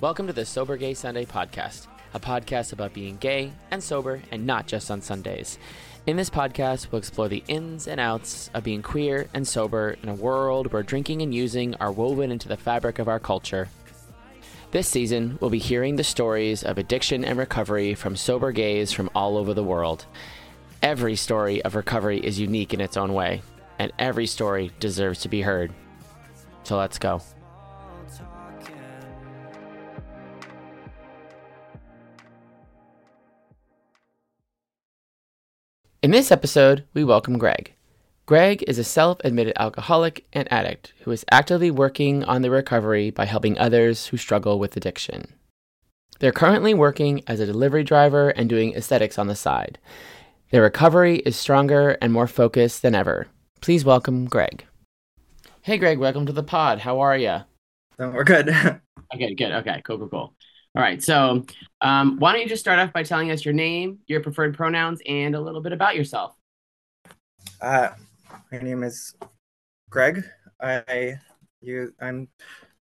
Welcome to the Sober Gay Sunday podcast, a podcast about being gay and sober and not just on Sundays. In this podcast, we'll explore the ins and outs of being queer and sober in a world where drinking and using are woven into the fabric of our culture. This season, we'll be hearing the stories of addiction and recovery from sober gays from all over the world. Every story of recovery is unique in its own way, and every story deserves to be heard. So let's go. In this episode, we welcome Greg. Greg is a self admitted alcoholic and addict who is actively working on their recovery by helping others who struggle with addiction. They're currently working as a delivery driver and doing aesthetics on the side. Their recovery is stronger and more focused than ever. Please welcome Greg. Hey, Greg, welcome to the pod. How are you? we're good. okay, good. Okay, cool, cool, cool. All right. So, um, why don't you just start off by telling us your name, your preferred pronouns, and a little bit about yourself? Uh, my name is Greg. I you I'm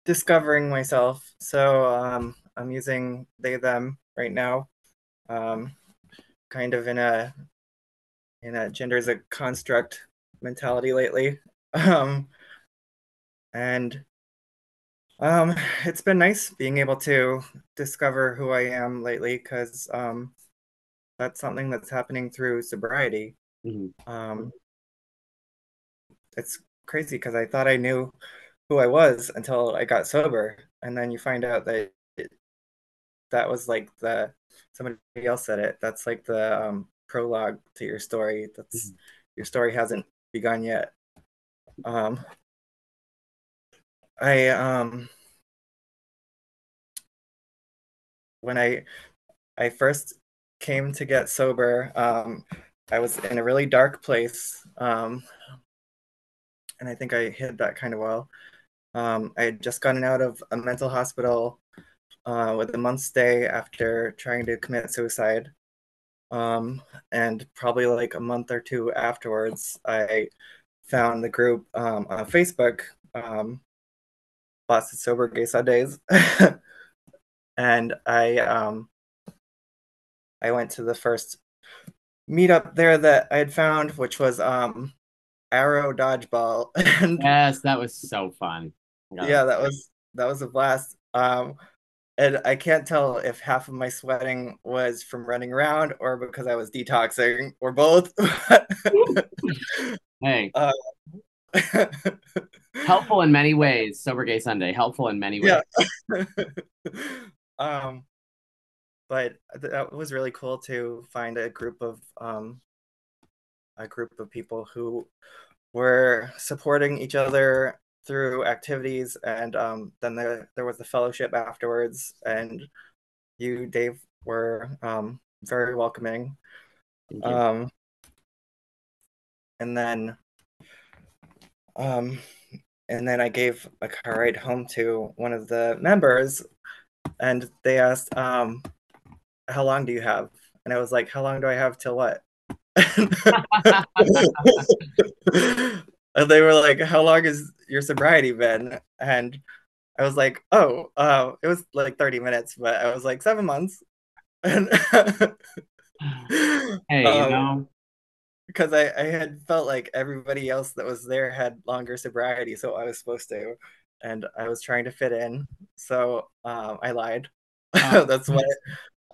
discovering myself, so um, I'm using they them right now. Um, kind of in a in a gender as a construct mentality lately. Um, and um, it's been nice being able to discover who I am lately because um, that's something that's happening through sobriety. Mm-hmm. Um, it's crazy because I thought I knew who I was until I got sober, and then you find out that it, that was like the somebody else said it. That's like the um, prologue to your story. That's mm-hmm. your story hasn't begun yet. Um, I um when I I first came to get sober, um, I was in a really dark place, um, and I think I hid that kind of well. Um, I had just gotten out of a mental hospital uh, with a month's stay after trying to commit suicide. Um, and probably like a month or two afterwards, I found the group um, on Facebook um, Boston Sober Gay Sundays. and I um I went to the first meetup there that I had found, which was um Arrow Dodgeball. and yes, that was so fun. Yeah, that was that was a blast. Um and I can't tell if half of my sweating was from running around or because I was detoxing or both. hey. Uh, helpful in many ways sober gay sunday. Helpful in many ways. Yeah. um but that was really cool to find a group of um a group of people who were supporting each other through activities and um then there there was the fellowship afterwards and you dave were um very welcoming. Um and then um, and then I gave a car ride home to one of the members, and they asked, um, "How long do you have?" And I was like, "How long do I have till what?" and they were like, "How long is your sobriety been?" And I was like, "Oh, uh, it was like 30 minutes, but I was like seven months." Hey, you um, know, because I, I had felt like everybody else that was there had longer sobriety, so I was supposed to, and I was trying to fit in, so um, I lied. That's what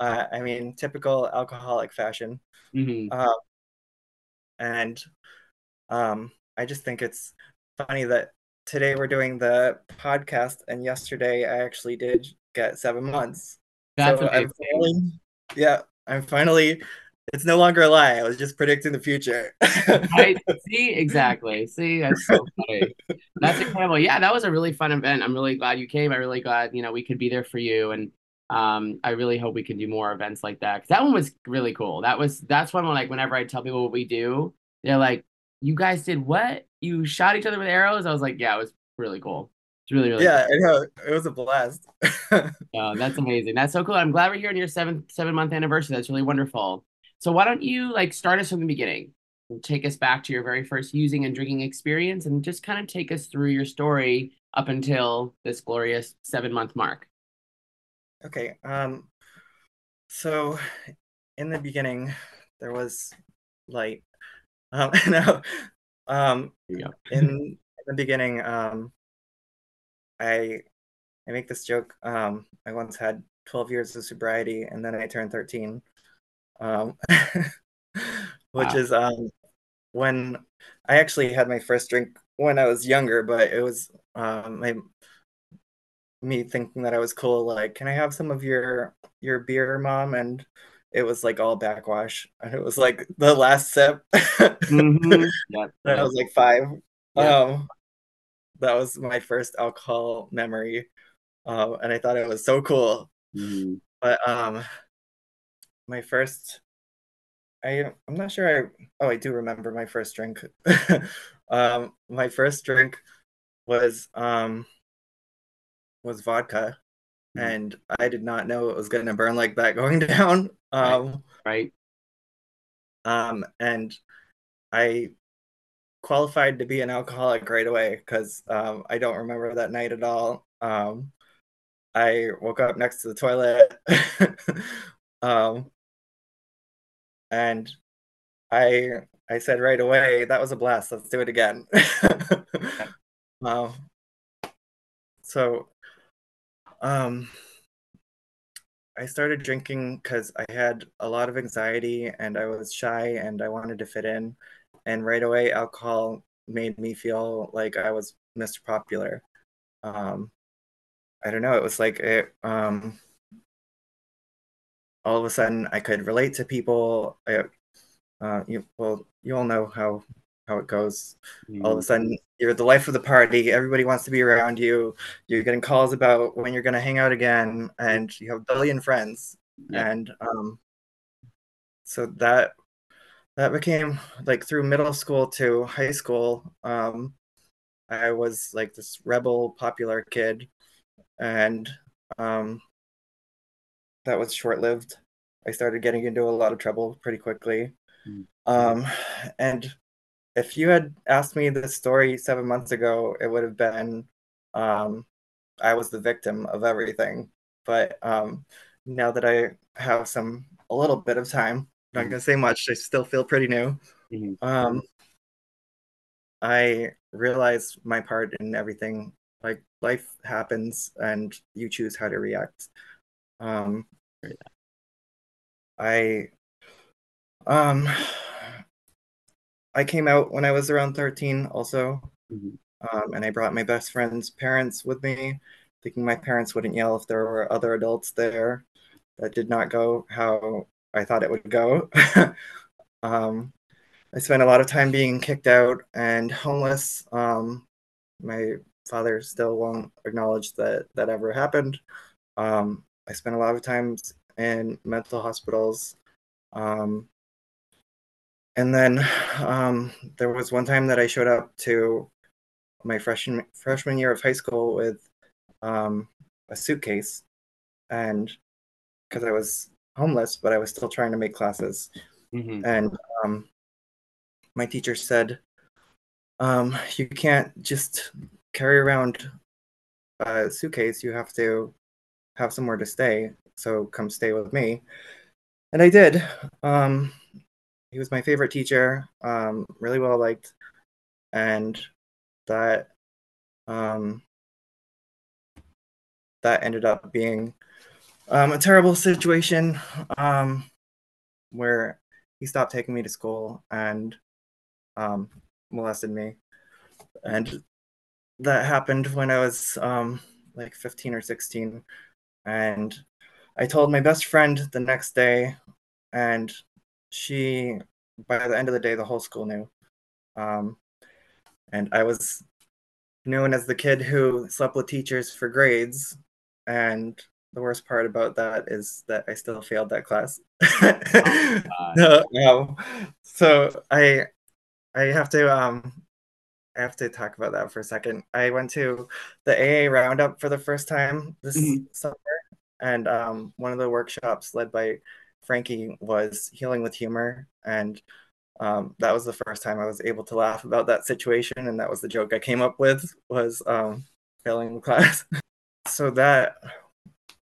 uh, I mean, typical alcoholic fashion. Mm-hmm. Uh, and um, I just think it's funny that today we're doing the podcast, and yesterday I actually did get seven months. That's so I'm finally, yeah, I'm finally it's no longer a lie. I was just predicting the future. right. See, exactly. See, that's so funny. That's incredible. Yeah, that was a really fun event. I'm really glad you came. I'm really glad, you know, we could be there for you. And um, I really hope we can do more events like that. Cause that one was really cool. That was that's one like whenever I tell people what we do, they're like, You guys did what? You shot each other with arrows? I was like, Yeah, it was really cool. It's really, really yeah, cool. it was a blast. oh, that's amazing. That's so cool. I'm glad we're here on your seventh seven month anniversary. That's really wonderful. So why don't you like start us from the beginning? Take us back to your very first using and drinking experience and just kind of take us through your story up until this glorious seven month mark? Okay. Um, so in the beginning, there was light. Um, no, um, in, in the beginning, um, I I make this joke. Um, I once had 12 years of sobriety, and then I turned 13, um, which wow. is um, when I actually had my first drink when I was younger, but it was um, my me thinking that I was cool. Like, can I have some of your your beer, mom? And it was like all backwash, and it was like the last sip. mm-hmm. yeah, I was like five. Yeah. Um, that was my first alcohol memory, um, and I thought it was so cool. Mm-hmm. But um, my first, I I'm not sure. I oh I do remember my first drink. um, my first drink was um was vodka, mm-hmm. and I did not know it was going to burn like that going down. Um, right. Um, and I qualified to be an alcoholic right away because um, I don't remember that night at all. Um, I woke up next to the toilet, um, and I I said right away that was a blast. Let's do it again. um, so um, I started drinking because I had a lot of anxiety and I was shy and I wanted to fit in. And right away, alcohol made me feel like I was Mr. Popular. Um, I don't know. It was like it. Um, all of a sudden, I could relate to people. I, uh, you well, you all know how how it goes. Mm. All of a mm. sudden, you're the life of the party. Everybody wants to be around you. You're getting calls about when you're going to hang out again, and you have a billion friends. Yeah. And um, so that that became like through middle school to high school. Um, I was like this rebel, popular kid, and um, that was short lived. I started getting into a lot of trouble pretty quickly. Mm. Um, and if you had asked me this story seven months ago, it would have been um, I was the victim of everything. But um, now that I have some a little bit of time, I'm not mm-hmm. gonna say much. I still feel pretty new. Mm-hmm. Um, I realize my part in everything. Like life happens, and you choose how to react. Um, I um I came out when I was around 13 also. Mm-hmm. Um, and I brought my best friend's parents with me, thinking my parents wouldn't yell if there were other adults there. That did not go how I thought it would go. um, I spent a lot of time being kicked out and homeless. Um, my father still won't acknowledge that that ever happened. Um, I spent a lot of times in mental hospitals. Um, and then um, there was one time that I showed up to my freshman freshman year of high school with um, a suitcase, and because I was homeless, but I was still trying to make classes, mm-hmm. and um, my teacher said, um, "You can't just carry around a suitcase. You have to have somewhere to stay. So come stay with me." And I did. Um, he was my favorite teacher, um, really well liked, and that um, that ended up being um, a terrible situation um, where he stopped taking me to school and um, molested me, and that happened when I was um, like 15 or 16, and I told my best friend the next day, and she by the end of the day the whole school knew. Um, and i was known as the kid who slept with teachers for grades and the worst part about that is that i still failed that class. Oh, no, no. So i i have to um I have to talk about that for a second. I went to the AA roundup for the first time this mm-hmm. summer, and um, one of the workshops led by Frankie was healing with humor, and um, that was the first time I was able to laugh about that situation, and that was the joke I came up with was um, failing the class. so that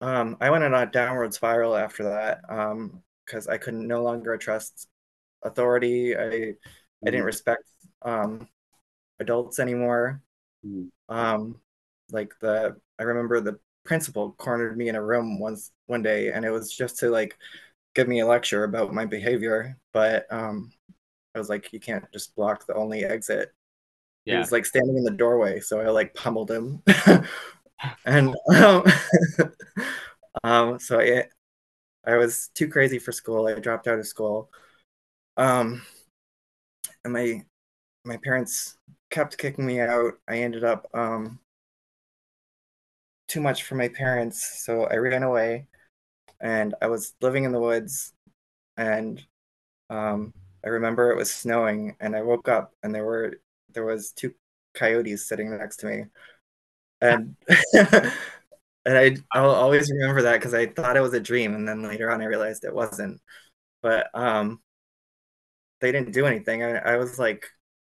um, I went on a downward spiral after that because um, I couldn't no longer trust authority. I I didn't mm-hmm. respect um, adults anymore. Mm. Um, like the I remember the principal cornered me in a room once one day, and it was just to like give me a lecture about my behavior. But um, I was like, you can't just block the only exit. Yeah. He was like standing in the doorway, so I like pummeled him, and um, um, so I I was too crazy for school. I dropped out of school. Um, and my my parents kept kicking me out. I ended up um, too much for my parents, so I ran away, and I was living in the woods, and um, I remember it was snowing, and I woke up, and there were there was two coyotes sitting next to me, and and I I'll always remember that because I thought it was a dream, and then later on I realized it wasn't. But um, they didn't do anything. I, I was like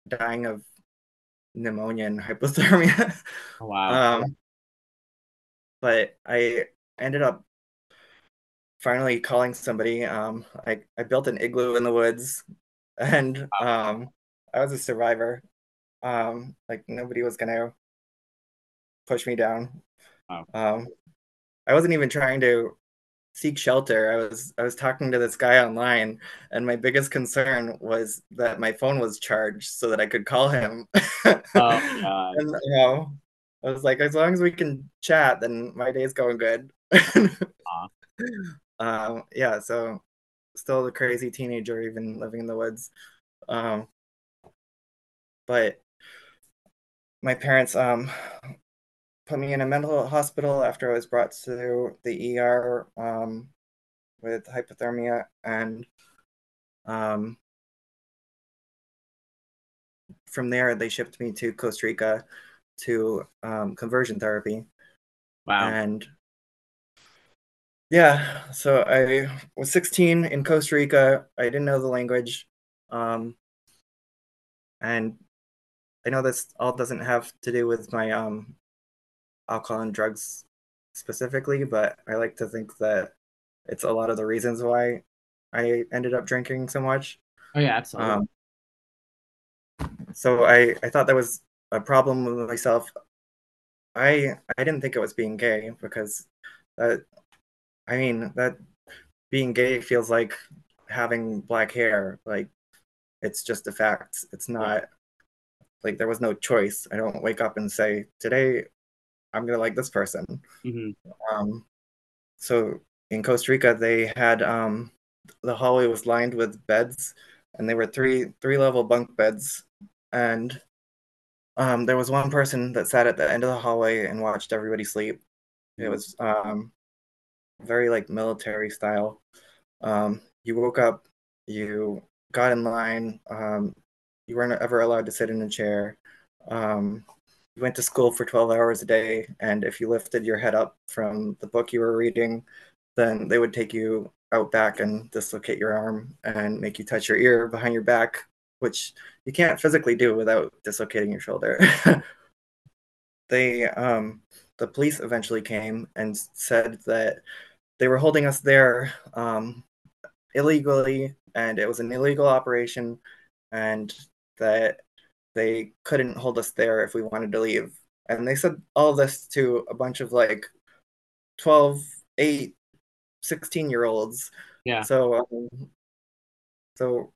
dying of pneumonia and hypothermia. Oh, wow. Um, but I ended up finally calling somebody. Um, I, I built an igloo in the woods and um, I was a survivor. Um, like nobody was gonna push me down. Wow. Um, I wasn't even trying to seek shelter. I was I was talking to this guy online, and my biggest concern was that my phone was charged so that I could call him. oh God! and, you know, I was like, as long as we can chat, then my day's going good. um, yeah. So, still a crazy teenager, even living in the woods. Um, but my parents um put me in a mental hospital after I was brought to the ER um, with hypothermia, and um, from there they shipped me to Costa Rica to um, conversion therapy. Wow! And yeah, so I was 16 in Costa Rica. I didn't know the language, um, and I know this all doesn't have to do with my um, alcohol and drugs specifically, but I like to think that it's a lot of the reasons why I ended up drinking so much. Oh yeah, absolutely. Um, so I I thought that was a problem with myself. I I didn't think it was being gay because that I mean that being gay feels like having black hair like it's just a fact. It's not like there was no choice. I don't wake up and say today I'm gonna like this person. Mm-hmm. Um, so in Costa Rica, they had um, the hallway was lined with beds, and they were three three level bunk beds, and um, there was one person that sat at the end of the hallway and watched everybody sleep. It mm-hmm. was um, very like military style. Um, you woke up, you got in line. Um, you weren't ever allowed to sit in a chair. You went to school for 12 hours a day and if you lifted your head up from the book you were reading then they would take you out back and dislocate your arm and make you touch your ear behind your back which you can't physically do without dislocating your shoulder. They um the police eventually came and said that they were holding us there um, illegally and it was an illegal operation and that they couldn't hold us there if we wanted to leave. And they said all this to a bunch of like 12, 8, 16 year olds. Yeah. So, um, so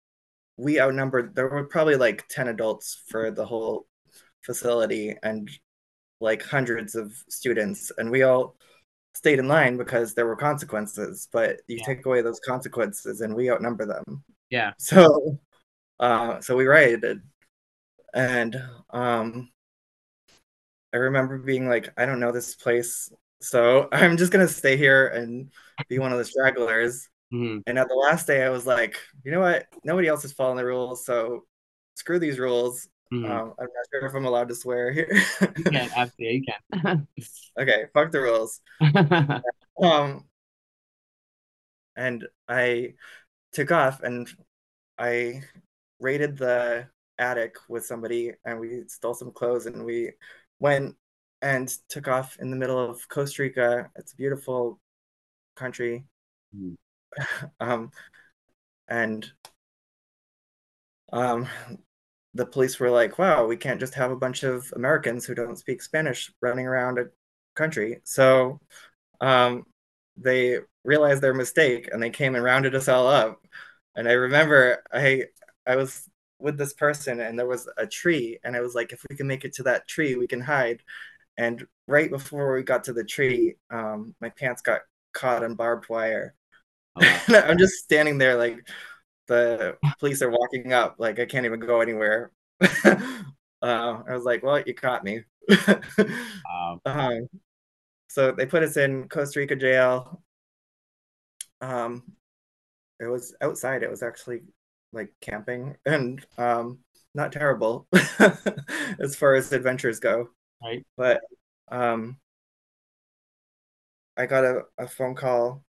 we outnumbered, there were probably like 10 adults for the whole facility and like hundreds of students. And we all stayed in line because there were consequences, but you yeah. take away those consequences and we outnumber them. Yeah. So, uh, so we rioted and um I remember being like, I don't know this place, so I'm just gonna stay here and be one of the stragglers. Mm-hmm. And at the last day, I was like, you know what? Nobody else is following the rules, so screw these rules. Mm-hmm. Um, I'm not sure if I'm allowed to swear here. you can, absolutely, you can. okay, fuck the rules. um, and I took off, and I raided the attic with somebody and we stole some clothes and we went and took off in the middle of Costa Rica. It's a beautiful country. Mhm. um, and um, the police were like, "Wow, we can't just have a bunch of Americans who don't speak Spanish running around a country." So um, they realized their mistake and they came and rounded us all up. And I remember I I was with this person and there was a tree and I was like, if we can make it to that tree, we can hide. And right before we got to the tree, um, my pants got caught on barbed wire. Oh, wow. I'm just standing there like the police are walking up, like I can't even go anywhere. uh, I was like, well, you caught me. Um, so they put us in Costa Rica jail. Um, it was outside. It was actually like camping and um, not terrible as far as adventures go. Right. But um, I got a, a phone call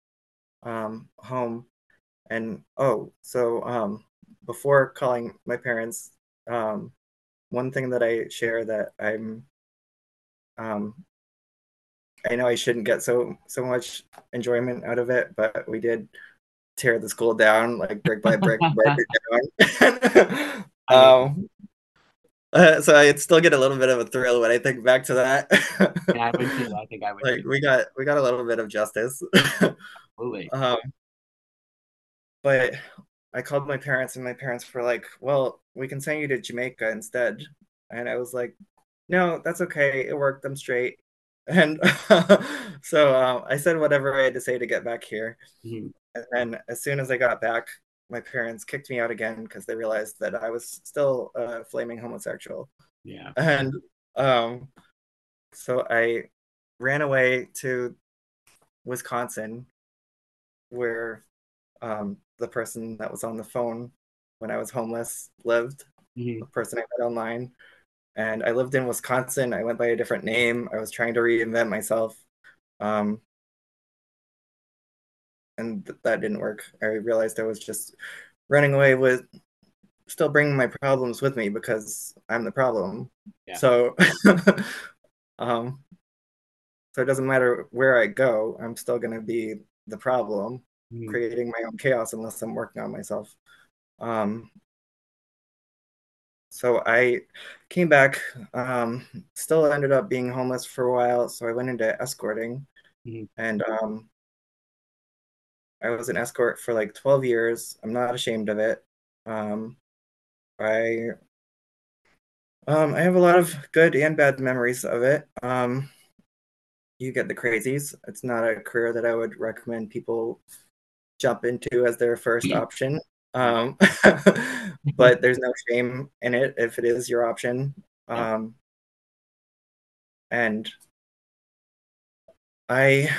um, home, and oh, so um, before calling my parents, um, one thing that I share that I'm um, I know I shouldn't get so so much enjoyment out of it, but we did tear the school down like brick by brick, break it down. um, uh, so I still get a little bit of a thrill when I think back to that. Yeah, I would too. I think I would like too. we got we got a little bit of justice. Absolutely. um, but I called my parents, and my parents were like, "Well, we can send you to Jamaica instead." And I was like, "No, that's okay. It worked. I'm straight." And so um, I said whatever I had to say to get back here. Mhm. And then as soon as I got back, my parents kicked me out again because they realized that I was still a flaming homosexual. Yeah. And um, so I ran away to Wisconsin, where um, the person that was on the phone when I was homeless lived, Mhm. the person I met online. And I lived in Wisconsin. I went by a different name. I was trying to reinvent myself. Um, and th- that didn't work. I realized I was just running away with still bringing my problems with me because I'm the problem. Yeah. So um so it doesn't matter where I go, I'm still going to be the problem, Mhm. creating my own chaos unless I'm working on myself. Um so I came back um still ended up being homeless for a while, so I went into escorting Mhm. and um I was an escort for like 12 years. I'm not ashamed of it. Um, I um, I have a lot of good and bad memories of it. Um, you get the crazies. It's not a career that I would recommend people jump into as their first option. Um, but there's no shame in it if it is your option. Um, and I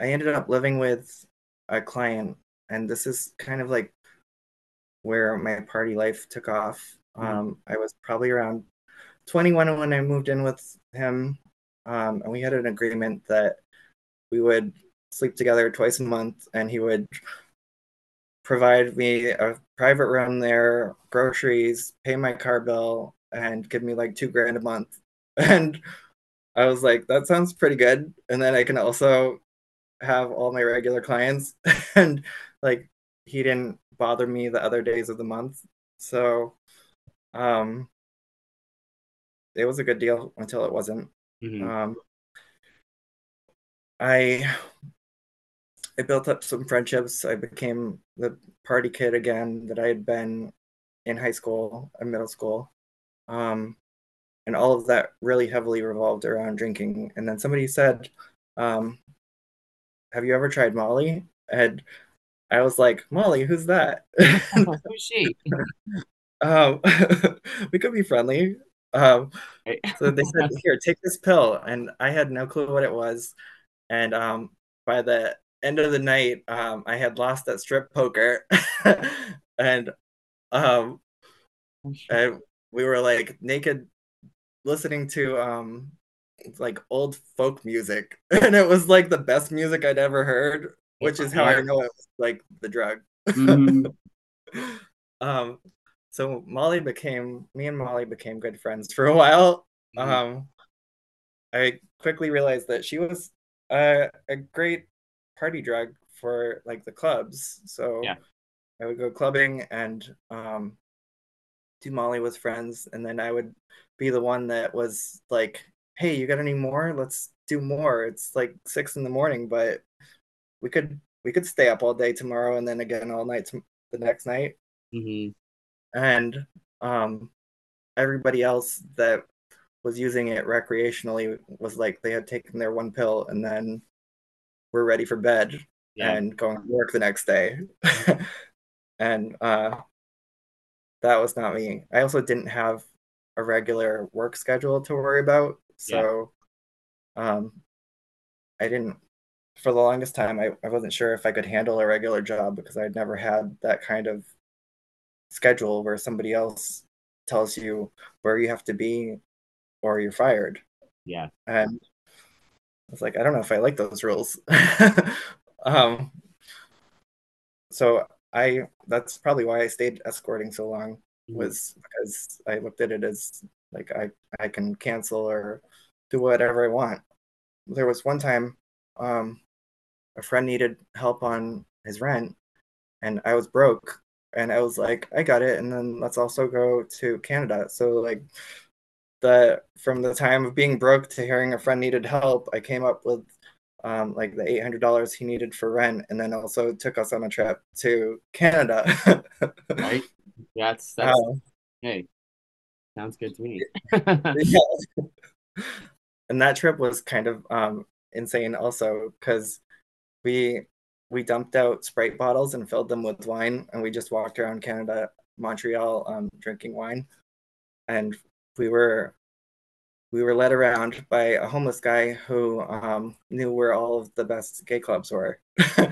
I ended up living with a client, and this is kind of like where my party life took off. Mhm. Um, I was probably around 21 when I moved in with him, um, and we had an agreement that we would sleep together twice a month, and he would provide me a private room there, groceries, pay my car bill, and give me like two grand a month. And I was like, that sounds pretty good. And then I can also have all my regular clients. and like, he didn't bother me the other days of the month. So, um, it was a good deal until it wasn't. Mhm. Um, I I built up some friendships. I became the party kid again that I had been in high school and middle school. Um, and all of that really heavily revolved around drinking. And then somebody said, um, Have you ever tried Molly? And I was like, Molly, who's that? Who's she? um, we could be friendly. Um, so they said, "Here, take this pill," and I had no clue what it was. And um, by the end of the night, um, I had lost at strip poker, and um, and we were like naked, listening to um, like old folk music, and it was like the best music I'd ever heard, which is how I know it was like the drug. Mhm. um so molly became me and molly became good friends for a while Mhm. um I quickly realized that she was a, a great party drug for like the clubs. So Yeah. I would go clubbing and um, do Molly with friends, and then I would be the one that was like, "Hey, you got any more? Let's do more." It's like six in the morning, but we could we could stay up all day tomorrow, and then again all night tom- the next night hmm and um, everybody else that was using it recreationally was like they had taken their one pill and then were ready for bed Yeah. and going to work the next day and uh, that was not me i also didn't have a regular work schedule to worry about so um, i didn't for the longest time I, I wasn't sure if i could handle a regular job because i'd never had that kind of schedule where somebody else tells you where you have to be or you're fired. Yeah. And I was like, I don't know if I like those rules. um, so I that's probably why I stayed escorting so long Mhm. was because I looked at it as like I I can cancel or do whatever I want. There was one time um a friend needed help on his rent and I was broke and I was like I got it and then let's also go to Canada. So like the from the time of being broke to hearing a friend needed help, I came up with um, like the eight hundred dollars he needed for rent, and then also took us on a trip to Canada. Right. That's that's Um, hey. Sounds good to me. and that trip was kind of um, insane also because we we dumped out sprite bottles and filled them with wine and we just walked around canada montreal um, drinking wine and we were we were led around by a homeless guy who um, knew where all of the best gay clubs were um,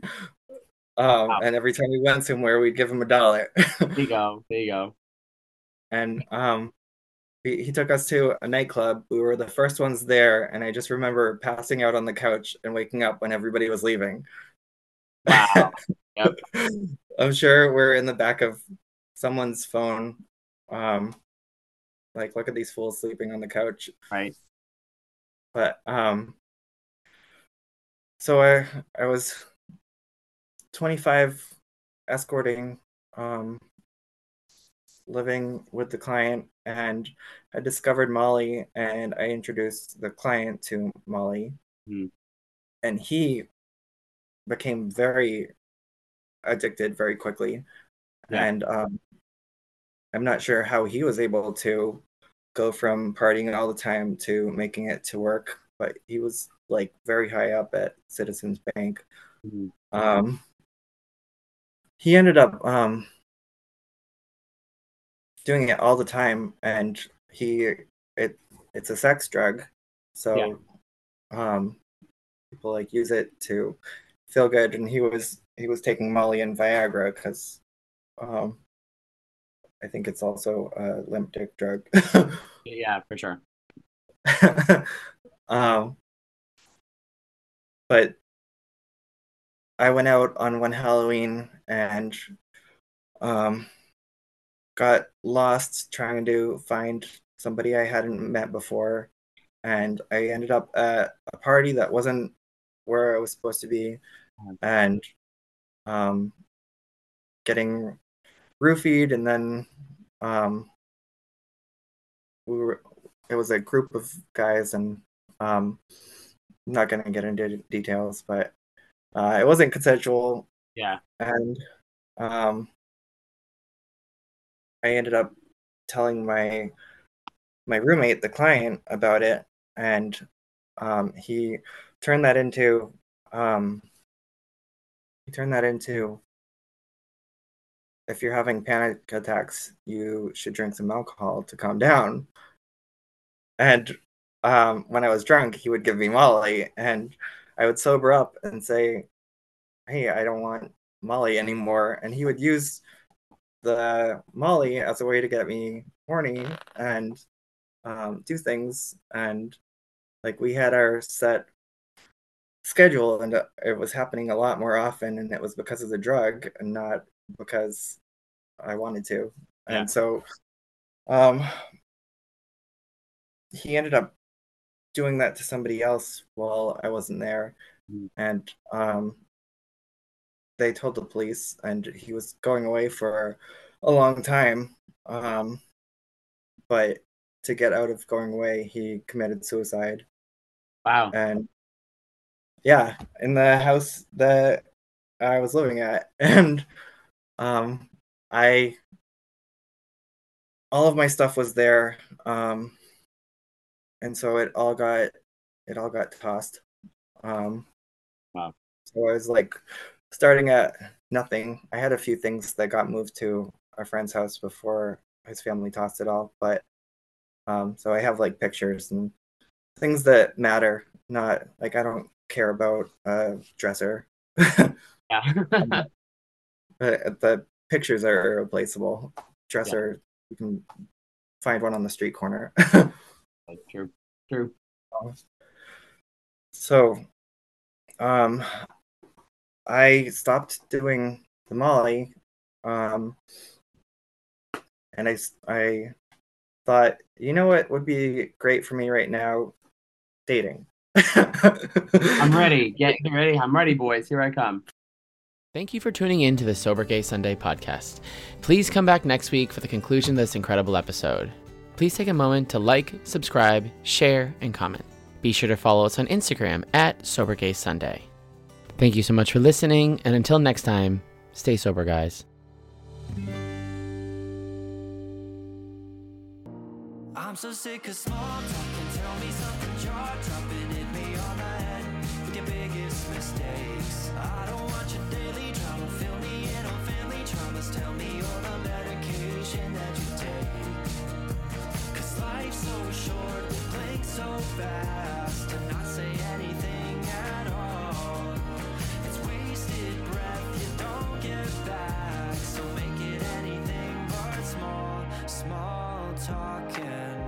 Wow. and every time we went somewhere we'd give him a dollar There you go. There you go. and um he, took us to a nightclub we were the first ones there and i just remember passing out on the couch and waking up when everybody was leaving Wow. Yep. i'm sure we're in the back of someone's phone um like look at these fools sleeping on the couch Right. but um so i i was 25 escorting um living with the client and i discovered molly and i introduced the client to molly Hmm. and he became very addicted very quickly Yeah. and um i'm not sure how he was able to go from partying all the time to making it to work but he was like very high up at citizens bank Mhm. um he ended up um doing it all the time and he it it's a sex drug. So um people like use it to feel good and he was he was taking molly and viagra because um i think it's also a limp dick drug. Yeah, for sure. um, but I went out on one Halloween and um, got lost trying to find somebody I hadn't met before, and I ended up at a party that wasn't where I was supposed to be, and um, getting roofied, and then um, we were it was a group of guys and um I'm not gonna get into details but uh it wasn't consensual. Yeah. and um I ended up telling my my roommate the client about it and um he turned that into um he turned that into if you're having panic attacks you should drink some alcohol to calm down. And um, when I was drunk, he would give me Molly, and I would sober up and say, "Hey, I don't want Molly anymore," and he would use the Molly as a way to get me horny and um, do things. And like we had our set schedule, and uh, it was happening a lot more often, and it was because of the drug and not because I wanted to. Yeah. And so, um, he ended up doing that to somebody else while I wasn't there, Mm. and um, they told the police, and he was going away for a long time. Um, but to get out of going away, he committed suicide, Wow. and yeah, in the house that I was living at, and um, I all of my stuff was there, um, and so it all got it all got tossed. Um, Wow. So I was like starting at nothing. I had a few things that got moved to a friend's house before his family tossed it all, but um, so I have like pictures and things that matter. Not like I don't care about a dresser, Yeah. but the pictures are irreplaceable. Dresser, you can find one on the street corner. true. True. so, um, I stopped doing the Molly, um, and I thought, you know what would be great for me right now, dating. I'm ready. Get get ready. I'm ready, boys. Here I come. Thank you for tuning in to the Sober Gay Sunday podcast. Please come back next week for the conclusion of this incredible episode. Please take a moment to like, subscribe, share, and comment. Be sure to follow us on Instagram at Sober Gay Sunday. Thank you so much for listening, and until next time, stay sober, guys. I'm so sick of small talking. Tell me something dropping. Hit me on head with your biggest mistakes. I don't want your daily drama. Fill me in on family traumas. Tell me all the medication that you take. Cause life's so short, we so fast. Don't get back. So make it anything but small, small talking.